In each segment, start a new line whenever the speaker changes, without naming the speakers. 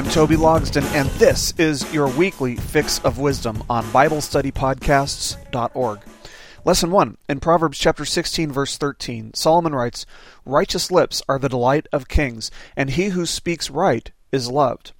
I'm Toby Logsdon, and this is your weekly fix of wisdom on BibleStudyPodcasts.org. Lesson 1 in Proverbs chapter 16 verse 13 Solomon writes Righteous lips are the delight of kings and he who speaks right is loved.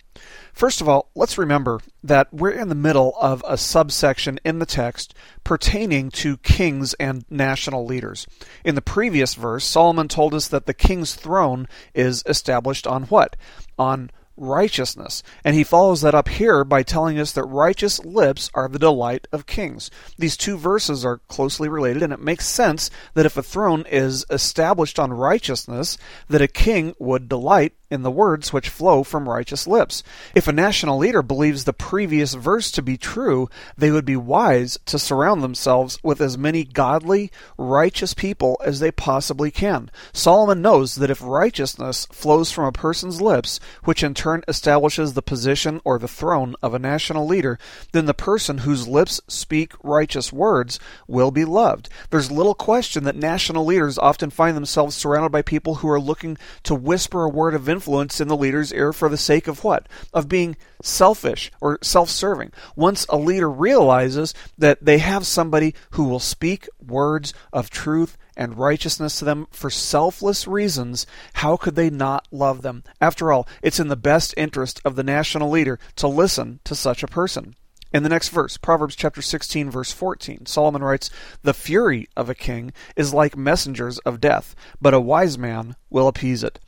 First of all, let's remember that we're in the middle of a subsection in the text pertaining to kings and national leaders. In the previous verse, Solomon told us that the king's throne is established on what? On righteousness. And he follows that up here by telling us that righteous lips are the delight of kings. These two verses are closely related, and it makes sense that if a throne is established on righteousness, that a king would delight in the words which flow from righteous lips. If a national leader believes the previous verse to be true, they would be wise to surround themselves with as many godly, righteous people as they possibly can. Solomon knows that if righteousness flows from a person's lips, which in turn establishes the position or the throne of a national leader, then the person whose lips speak righteous words will be loved. There's little question that national leaders often find themselves surrounded by people who are looking to whisper a word of influence in the leader's ear for the sake of what? Of being selfish or self serving. Once a leader realizes that they have somebody who will speak words of truth and righteousness to them for selfless reasons, how could they not love them? After all, it's in the best interest of the national leader to listen to such a person. In the next verse, Proverbs chapter 16 verse 14, Solomon writes, "The fury of a king is like messengers of death, but a wise man will appease it."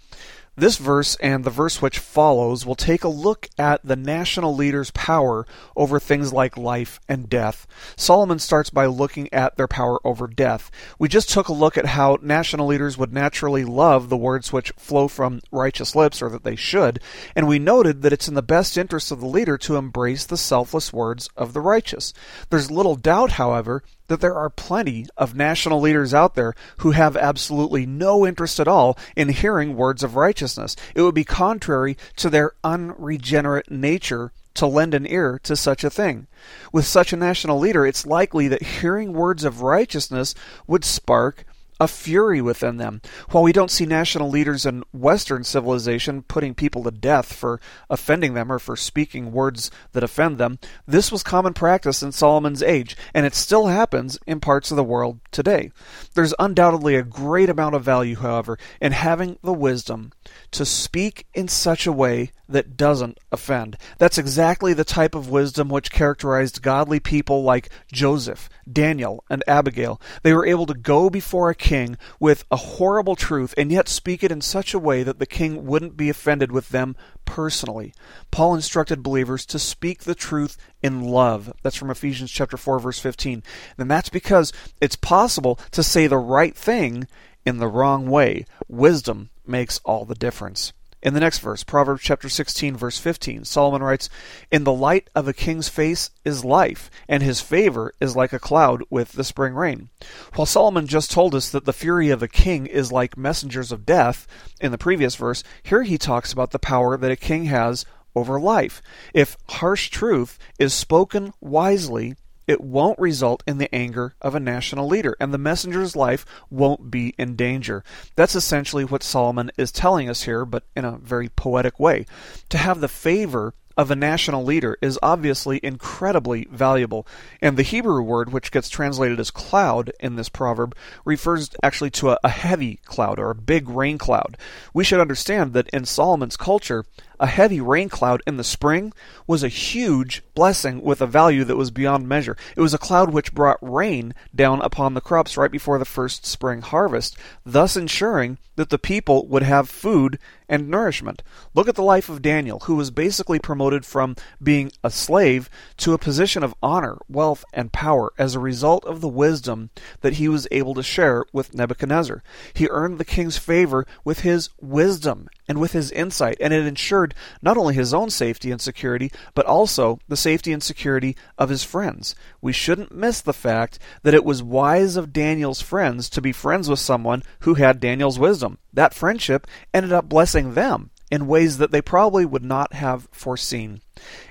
This verse and the verse which follows will take a look at the national leader's power over things like life and death. Solomon starts by looking at their power over death. We just took a look at how national leaders would naturally love the words which flow from righteous lips, or that they should, and we noted that it's in the best interest of the leader to embrace the selfless words of the righteous. There's little doubt, however, that there are plenty of national leaders out there who have absolutely no interest at all in hearing words of righteousness. It would be contrary to their unregenerate nature to lend an ear to such a thing. With such a national leader, it's likely that hearing words of righteousness would spark a fury within them. While we don't see national leaders in Western civilization putting people to death for offending them or for speaking words that offend them, this was common practice in Solomon's age, and it still happens in parts of the world today. There's undoubtedly a great amount of value, however, in having the wisdom to speak in such a way that doesn't offend. That's exactly the type of wisdom which characterized godly people like Joseph, Daniel, and Abigail. They were able to go before a king with a horrible truth and yet speak it in such a way that the king wouldn't be offended with them personally. Paul instructed believers to speak the truth in love. That's from Ephesians chapter 4 verse 15. And that's because it's possible to say the right thing in the wrong way. Wisdom makes all the difference. In the next verse, Proverbs chapter 16 verse 15, Solomon writes, "In the light of a king's face is life, and his favor is like a cloud with the spring rain." While Solomon just told us that the fury of a king is like messengers of death in the previous verse, here he talks about the power that a king has over life. If harsh truth is spoken wisely, it won't result in the anger of a national leader, and the messenger's life won't be in danger. That's essentially what Solomon is telling us here, but in a very poetic way. To have the favor of a national leader is obviously incredibly valuable. And the Hebrew word, which gets translated as cloud in this proverb, refers actually to a, heavy cloud or a big rain cloud. We should understand that in Solomon's culture, a heavy rain cloud in the spring was a huge blessing with a value that was beyond measure. It was a cloud which brought rain down upon the crops right before the first spring harvest, thus ensuring that the people would have food and nourishment. Look at the life of Daniel, who was basically promoted from being a slave to a position of honor, wealth, and power as a result of the wisdom that he was able to share with Nebuchadnezzar. He earned the king's favor with his wisdom and with his insight, and it ensured not only his own safety and security, but also the safety and security of his friends. We shouldn't miss the fact that it was wise of Daniel's friends to be friends with someone who had Daniel's wisdom. That friendship ended up blessing them in ways that they probably would not have foreseen.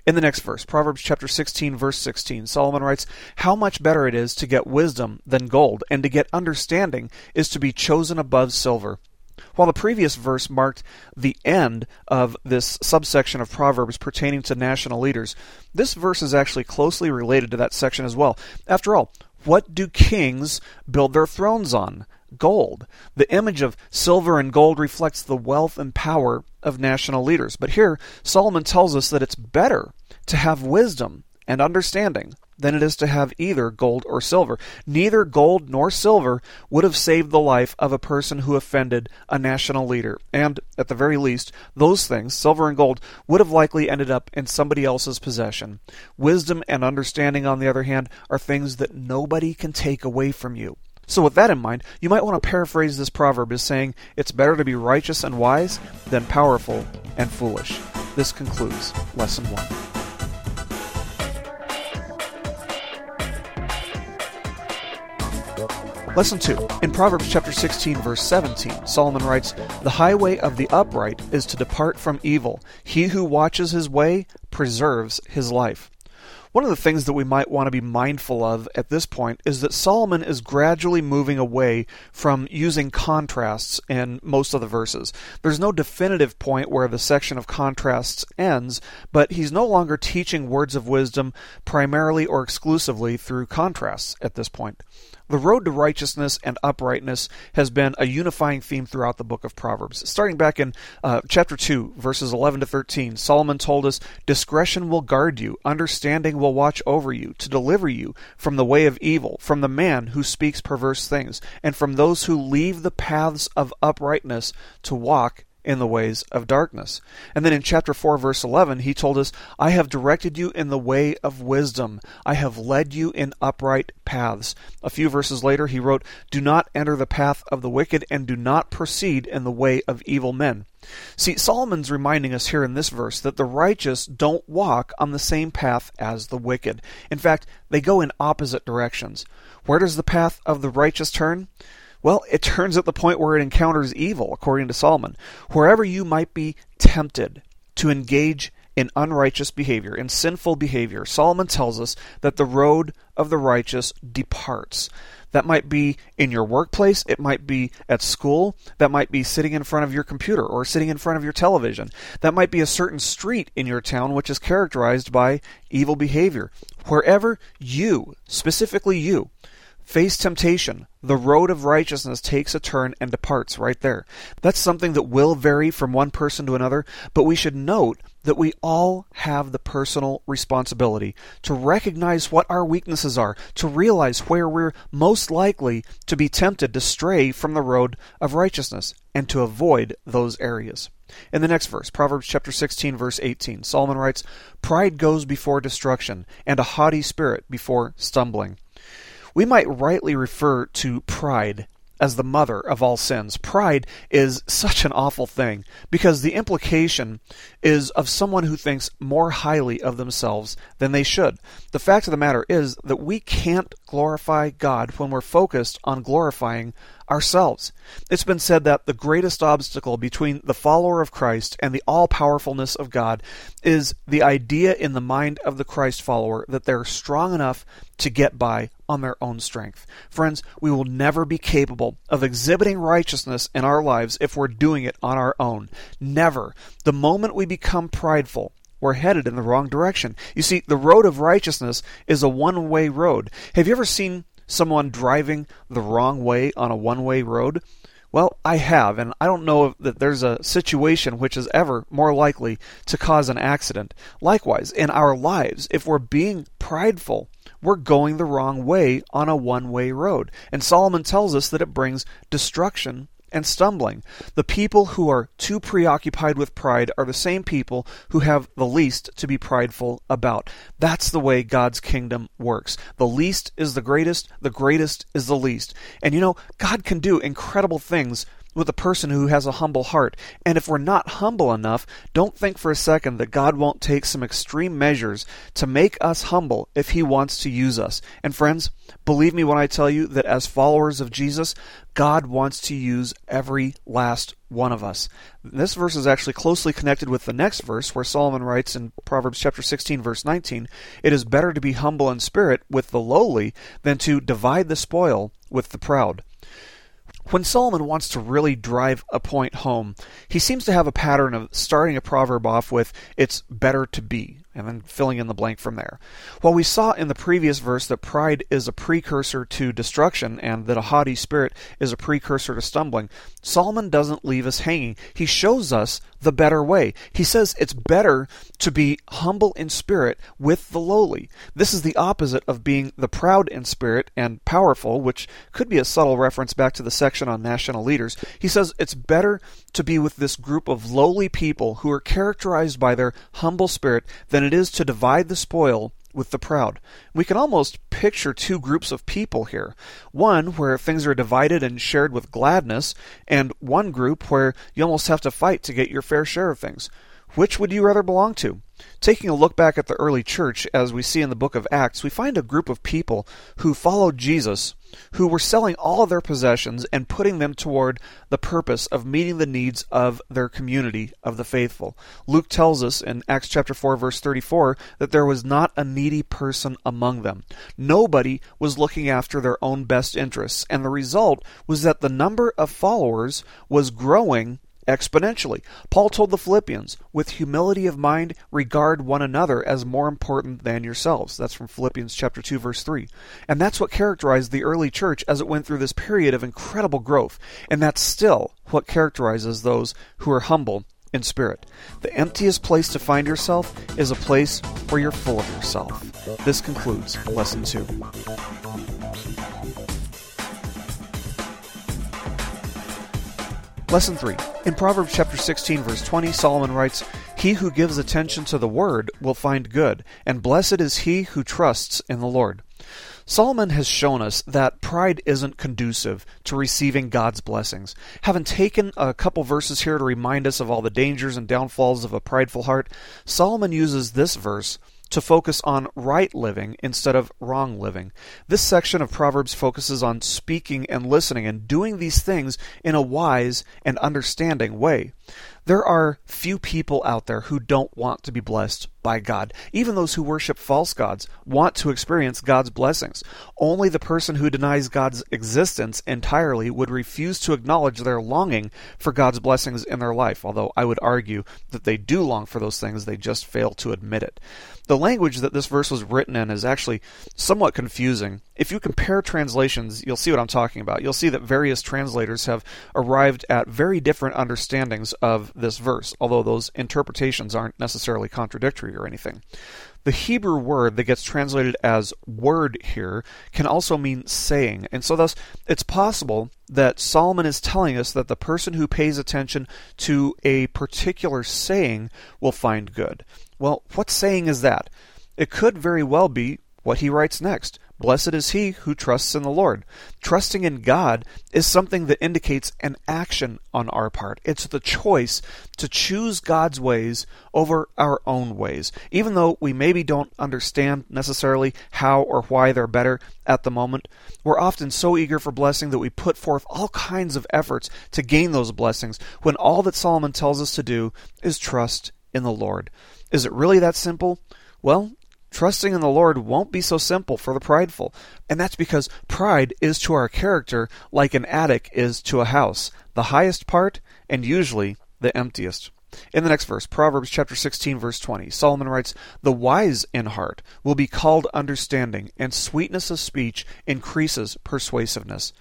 In the next verse, Proverbs chapter 16 verse 16, Solomon writes, "How much better it is to get wisdom than gold, and to get understanding is to be chosen above silver." While the previous verse marked the end of this subsection of Proverbs pertaining to national leaders, this verse is actually closely related to that section as well. After all, what do kings build their thrones on? Gold. The image of silver and gold reflects the wealth and power of national leaders. But here, Solomon tells us that it's better to have wisdom and understanding than it is to have either gold or silver. Neither gold nor silver would have saved the life of a person who offended a national leader. And, at the very least, those things, silver and gold, would have likely ended up in somebody else's possession. Wisdom and understanding, on the other hand, are things that nobody can take away from you. So, with that in mind, you might want to paraphrase this proverb as saying, It's better to be righteous and wise than powerful and foolish. This concludes Lesson 1. Lesson 2. In Proverbs chapter 16 verse 17, Solomon writes, "The highway of the upright is to depart from evil. He who watches his way preserves his life." One of the things that we might want to be mindful of at this point is that Solomon is gradually moving away from using contrasts in most of the verses. There's no definitive point where the section of contrasts ends, but he's no longer teaching words of wisdom primarily or exclusively through contrasts at this point. The road to righteousness and uprightness has been a unifying theme throughout the book of Proverbs. Starting back in uh, chapter 2, verses 11 to 13, Solomon told us, Discretion will guard you, understanding will watch over you, to deliver you from the way of evil, from the man who speaks perverse things, and from those who leave the paths of uprightness to walk in the ways of darkness. And then in chapter 4, verse 11, he told us, I have directed you in the way of wisdom. I have led you in upright paths. A few verses later, he wrote, Do not enter the path of the wicked, and do not proceed in the way of evil men. See, Solomon's reminding us here in this verse that the righteous don't walk on the same path as the wicked. In fact, they go in opposite directions. Where does the path of the righteous turn? Well, it turns at the point where it encounters evil, according to Solomon. Wherever you might be tempted to engage in unrighteous behavior, in sinful behavior, Solomon tells us that the road of the righteous departs. That might be in your workplace, it might be at school, that might be sitting in front of your computer or sitting in front of your television. That might be a certain street in your town which is characterized by evil behavior. Wherever you, specifically you, face temptation, the road of righteousness takes a turn and departs right there. That's something that will vary from one person to another, but we should note that we all have the personal responsibility to recognize what our weaknesses are, to realize where we're most likely to be tempted to stray from the road of righteousness, and to avoid those areas. In the next verse, Proverbs chapter 16 verse 18, Solomon writes, "Pride goes before destruction, and a haughty spirit before stumbling." We might rightly refer to pride as the mother of all sins. Pride is such an awful thing because the implication is of someone who thinks more highly of themselves than they should. The fact of the matter is that we can't glorify God when we're focused on glorifying ourselves. It's been said that the greatest obstacle between the follower of Christ and the all powerfulness of God is the idea in the mind of the Christ follower that they're strong enough to get by on their own strength. Friends, we will never be capable of exhibiting righteousness in our lives if we're doing it on our own. Never. The moment we become prideful, we're headed in the wrong direction. You see, the road of righteousness is a one way road. Have you ever seen someone driving the wrong way on a one way road? Well, I have, and I don't know that there's a situation which is ever more likely to cause an accident. Likewise, in our lives, if we're being prideful, we're going the wrong way on a one way road. And Solomon tells us that it brings destruction and stumbling. The people who are too preoccupied with pride are the same people who have the least to be prideful about. That's the way God's kingdom works. The least is the greatest, the greatest is the least. And you know, God can do incredible things with a person who has a humble heart. And if we're not humble enough, don't think for a second that God won't take some extreme measures to make us humble if He wants to use us. And friends, believe me when I tell you that as followers of Jesus, God wants to use every last one of us. This verse is actually closely connected with the next verse where Solomon writes in Proverbs chapter 16 verse 19, "It is better to be humble in spirit with the lowly than to divide the spoil with the proud." When Solomon wants to really drive a point home, he seems to have a pattern of starting a proverb off with, it's better to be, and then filling in the blank from there. While we saw in the previous verse that pride is a precursor to destruction and that a haughty spirit is a precursor to stumbling, Solomon doesn't leave us hanging. He shows us the better way. He says it's better to be humble in spirit with the lowly. This is the opposite of being the proud in spirit and powerful, which could be a subtle reference back to the section on national leaders. He says it's better to be with this group of lowly people who are characterized by their humble spirit than it is to divide the spoil with the proud. We can almost picture two groups of people here. One where things are divided and shared with gladness, and one group where you almost have to fight to get your fair share of things. Which would you rather belong to? Taking a look back at the early church, as we see in the book of Acts, we find a group of people who followed Jesus, who were selling all of their possessions and putting them toward the purpose of meeting the needs of their community of the faithful. Luke tells us in Acts chapter 4 verse 34 that there was not a needy person among them. Nobody was looking after their own best interests, and the result was that the number of followers was growing exponentially. Paul told the Philippians, with humility of mind, regard one another as more important than yourselves. That's from Philippians chapter 2 verse 3. And that's what characterized the early church as it went through this period of incredible growth. And that's still what characterizes those who are humble in spirit. The emptiest place to find yourself is a place where you're full of yourself. This concludes lesson 2. Lesson 3. In Proverbs chapter 16 verse 20, Solomon writes, "He who gives attention to the word will find good, and blessed is he who trusts in the Lord." Solomon has shown us that pride isn't conducive to receiving God's blessings. Having taken a couple verses here to remind us of all the dangers and downfalls of a prideful heart, Solomon uses this verse to focus on right living instead of wrong living. This section of Proverbs focuses on speaking and listening and doing these things in a wise and understanding way. There are few people out there who don't want to be blessed by God. Even those who worship false gods want to experience God's blessings. Only the person who denies God's existence entirely would refuse to acknowledge their longing for God's blessings in their life, although I would argue that they do long for those things, they just fail to admit it. The language that this verse was written in is actually somewhat confusing. If you compare translations, you'll see what I'm talking about. You'll see that various translators have arrived at very different understandings of this verse, although those interpretations aren't necessarily contradictory or anything. The Hebrew word that gets translated as word here can also mean saying, and so thus it's possible that Solomon is telling us that the person who pays attention to a particular saying will find good. Well, what saying is that? It could very well be what he writes next. Blessed is he who trusts in the Lord. Trusting in God is something that indicates an action on our part. It's the choice to choose God's ways over our own ways. Even though we maybe don't understand necessarily how or why they're better at the moment, we're often so eager for blessing that we put forth all kinds of efforts to gain those blessings when all that Solomon tells us to do is trust in the Lord. Is it really that simple? Well, Trusting in the Lord won't be so simple for the prideful, and that's because pride is to our character like an attic is to a house, the highest part and usually the emptiest. In the next verse, Proverbs chapter 16 verse 20, Solomon writes, "The wise in heart will be called understanding, and sweetness of speech increases persuasiveness."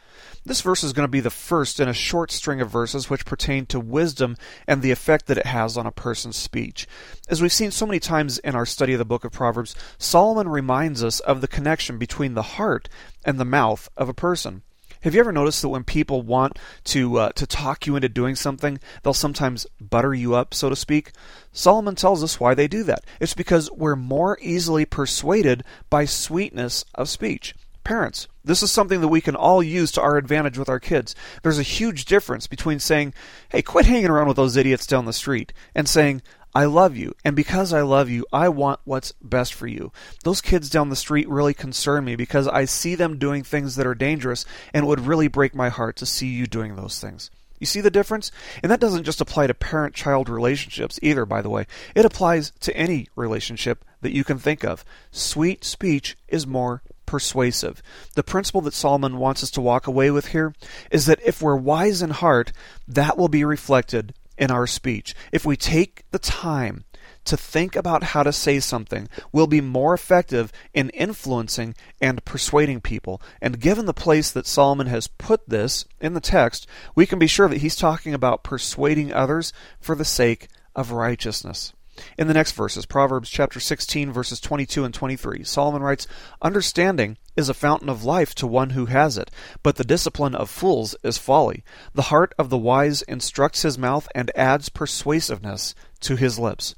This verse is going to be the first in a short string of verses which pertain to wisdom and the effect that it has on a person's speech. As we've seen so many times in our study of the book of Proverbs, Solomon reminds us of the connection between the heart and the mouth of a person. Have you ever noticed that when people want to uh, to talk you into doing something, they'll sometimes butter you up, so to speak? Solomon tells us why they do that. It's because we're more easily persuaded by sweetness of speech. Parents, this is something that we can all use to our advantage with our kids. There's a huge difference between saying, "Hey, quit hanging around with those idiots down the street," and saying, I love you, and because I love you, I want what's best for you. Those kids down the street really concern me because I see them doing things that are dangerous, and it would really break my heart to see you doing those things. You see the difference? And that doesn't just apply to parent child relationships either, by the way. It applies to any relationship that you can think of. Sweet speech is more persuasive. The principle that Solomon wants us to walk away with here is that if we're wise in heart, that will be reflected in our speech. If we take the time to think about how to say something we'll be more effective in influencing and persuading people. And given the place that Solomon has put this in the text, we can be sure that he's talking about persuading others for the sake of righteousness. In the next verses, Proverbs chapter 16, verses 22 and 23, Solomon writes, Understanding is a fountain of life to one who has it, but the discipline of fools is folly. The heart of the wise instructs his mouth and adds persuasiveness to his lips.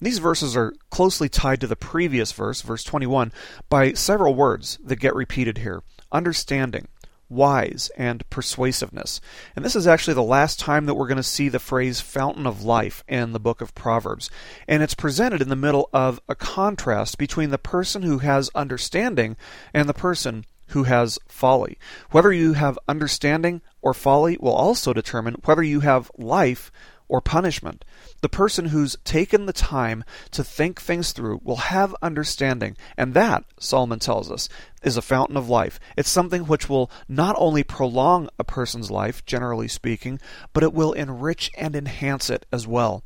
These verses are closely tied to the previous verse, verse 21, by several words that get repeated here understanding, wise, and persuasiveness. And this is actually the last time that we're going to see the phrase fountain of life in the book of Proverbs. And it's presented in the middle of a contrast between the person who has understanding and the person who has folly. Whether you have understanding or folly will also determine whether you have life or punishment. The person who's taken the time to think things through will have understanding, and that, Solomon tells us, is a fountain of life. It's something which will not only prolong a person's life, generally speaking, but it will enrich and enhance it as well.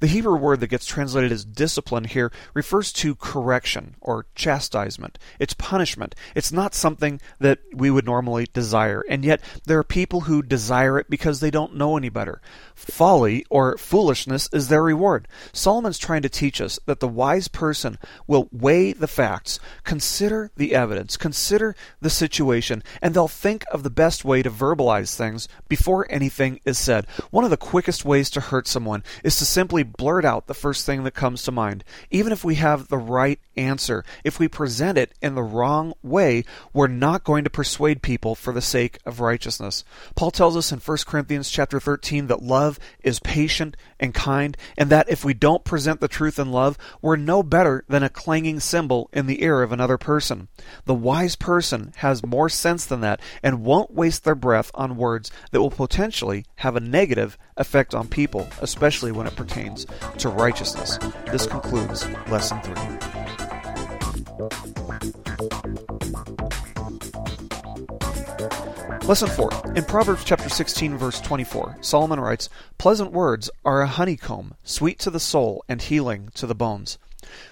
The Hebrew word that gets translated as discipline here refers to correction or chastisement. It's punishment. It's not something that we would normally desire, and yet there are people who desire it because they don't know any better. Folly or foolishness is their reward. Solomon's trying to teach us that the wise person will weigh the facts, consider the evidence, consider the situation, and they'll think of the best way to verbalize things before anything is said. One of the quickest ways to hurt someone is to simply blurt out the first thing that comes to mind. Even if we have the right answer, if we present it in the wrong way, we're not going to persuade people for the sake of righteousness. Paul tells us in 1 Corinthians chapter 13 that love is patient and kind, and that if we don't present the truth in love, we're no better than a clanging cymbal in the ear of another person. The wise person has more sense than that and won't waste their breath on words that will potentially have a negative effect on people, especially when it pertains to righteousness. This concludes Lesson 3. Lesson 4. In Proverbs chapter 16 verse 24, Solomon writes, "Pleasant words are a honeycomb, sweet to the soul and healing to the bones."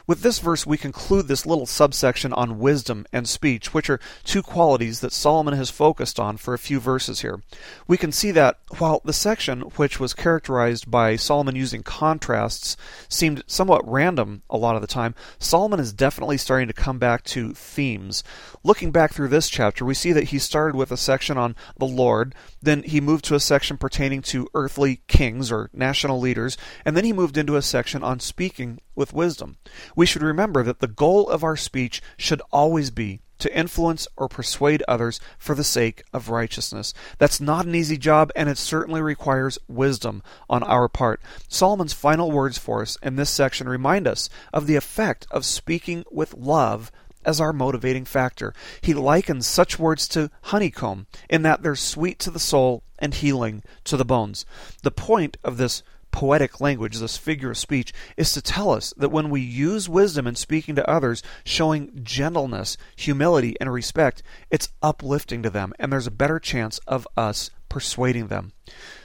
With this verse, we conclude this little subsection on wisdom and speech, which are two qualities that Solomon has focused on for a few verses here. We can see that while the section, which was characterized by Solomon using contrasts, seemed somewhat random a lot of the time, Solomon is definitely starting to come back to themes. Looking back through this chapter, we see that he started with a section on the Lord, then he moved to a section pertaining to earthly kings or national leaders, and then he moved into a section on speaking with wisdom. We should remember that the goal of our speech should always be to influence or persuade others for the sake of righteousness. That's not an easy job, and it certainly requires wisdom on our part. Solomon's final words for us in this section remind us of the effect of speaking with love as our motivating factor. He likens such words to honeycomb, in that they're sweet to the soul and healing to the bones. The point of this poetic language, this figure of speech, is to tell us that when we use wisdom in speaking to others, showing gentleness, humility, and respect, it's uplifting to them, and there's a better chance of us persuading them.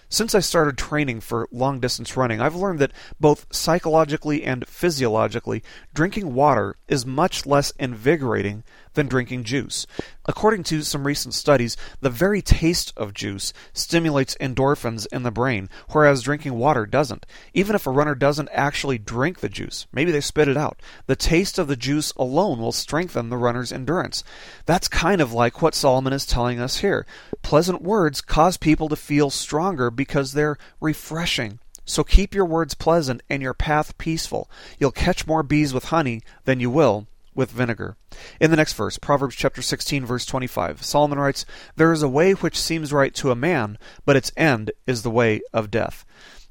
Since I started training for long distance running, I've learned that both psychologically and physiologically, drinking water is much less invigorating than drinking juice. According to some recent studies, the very taste of juice stimulates endorphins in the brain, whereas drinking water doesn't. Even if a runner doesn't actually drink the juice, maybe they spit it out, the taste of the juice alone will strengthen the runner's endurance. That's kind of like what Solomon is telling us here. Pleasant words cause people to feel stronger because they're refreshing. So keep your words pleasant and your path peaceful. You'll catch more bees with honey than you will with vinegar. In the next verse, Proverbs chapter 16 verse 25, Solomon writes, "There is a way which seems right to a man, but its end is the way of death."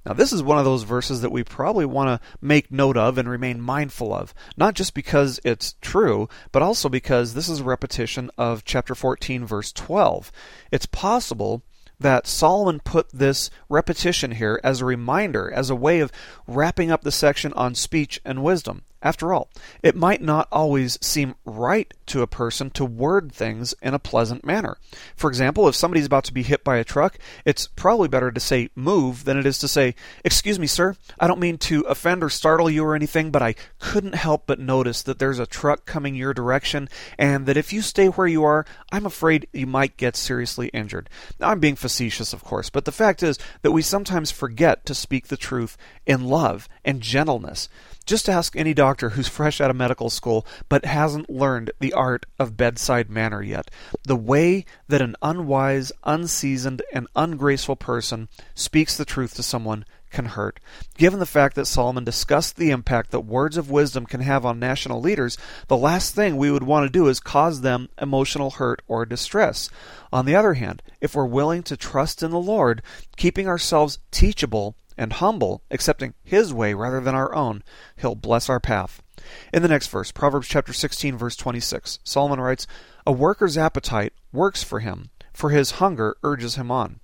Now, this is one of those verses that we probably want to make note of and remain mindful of, not just because it's true, but also because this is a repetition of chapter 14, verse 12. It's possible that Solomon put this repetition here as a reminder, as a way of wrapping up the section on speech and wisdom. After all, it might not always seem right to a person to word things in a pleasant manner. For example, if somebody's about to be hit by a truck, it's probably better to say move than it is to say, Excuse me, sir, I don't mean to offend or startle you or anything, but I couldn't help but notice that there's a truck coming your direction, and that if you stay where you are, I'm afraid you might get seriously injured. Now, I'm being facetious, of course, but the fact is that we sometimes forget to speak the truth in love and gentleness. Just ask any doctor who's fresh out of medical school but hasn't learned the art of bedside manner yet. The way that an unwise, unseasoned, and ungraceful person speaks the truth to someone can hurt. Given the fact that Solomon discussed the impact that words of wisdom can have on national leaders, the last thing we would want to do is cause them emotional hurt or distress. On the other hand, if we're willing to trust in the Lord, keeping ourselves teachable and humble, accepting His way rather than our own, He'll bless our path. In the next verse, Proverbs chapter 16, verse 26, Solomon writes, A worker's appetite works for him, for his hunger urges him on.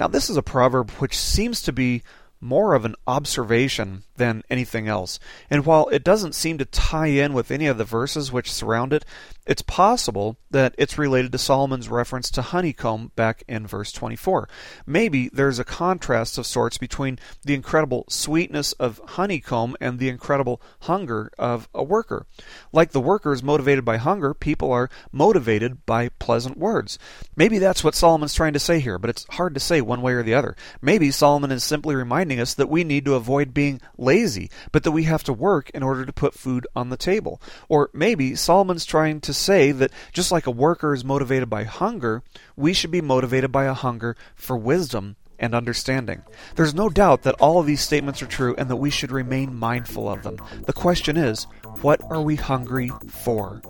Now, this is a proverb which seems to be more of an observation than anything else. And while it doesn't seem to tie in with any of the verses which surround it, it's possible that it's related to Solomon's reference to honeycomb back in verse 24. Maybe there's a contrast of sorts between the incredible sweetness of honeycomb and the incredible hunger of a worker. Like the workers motivated by hunger, people are motivated by pleasant words. Maybe that's what Solomon's trying to say here, but it's hard to say one way or the other. Maybe Solomon is simply reminding us that we need to avoid being lazy, but that we have to work in order to put food on the table. Or maybe Solomon's trying to say that just like a worker is motivated by hunger, we should be motivated by a hunger for wisdom and understanding. There's no doubt that all of these statements are true and that we should remain mindful of them. The question is, what are we hungry for?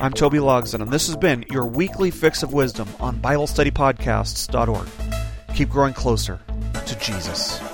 I'm Toby Logsdon, and this has been your weekly fix of wisdom on BibleStudyPodcasts.org. Keep growing closer to Jesus.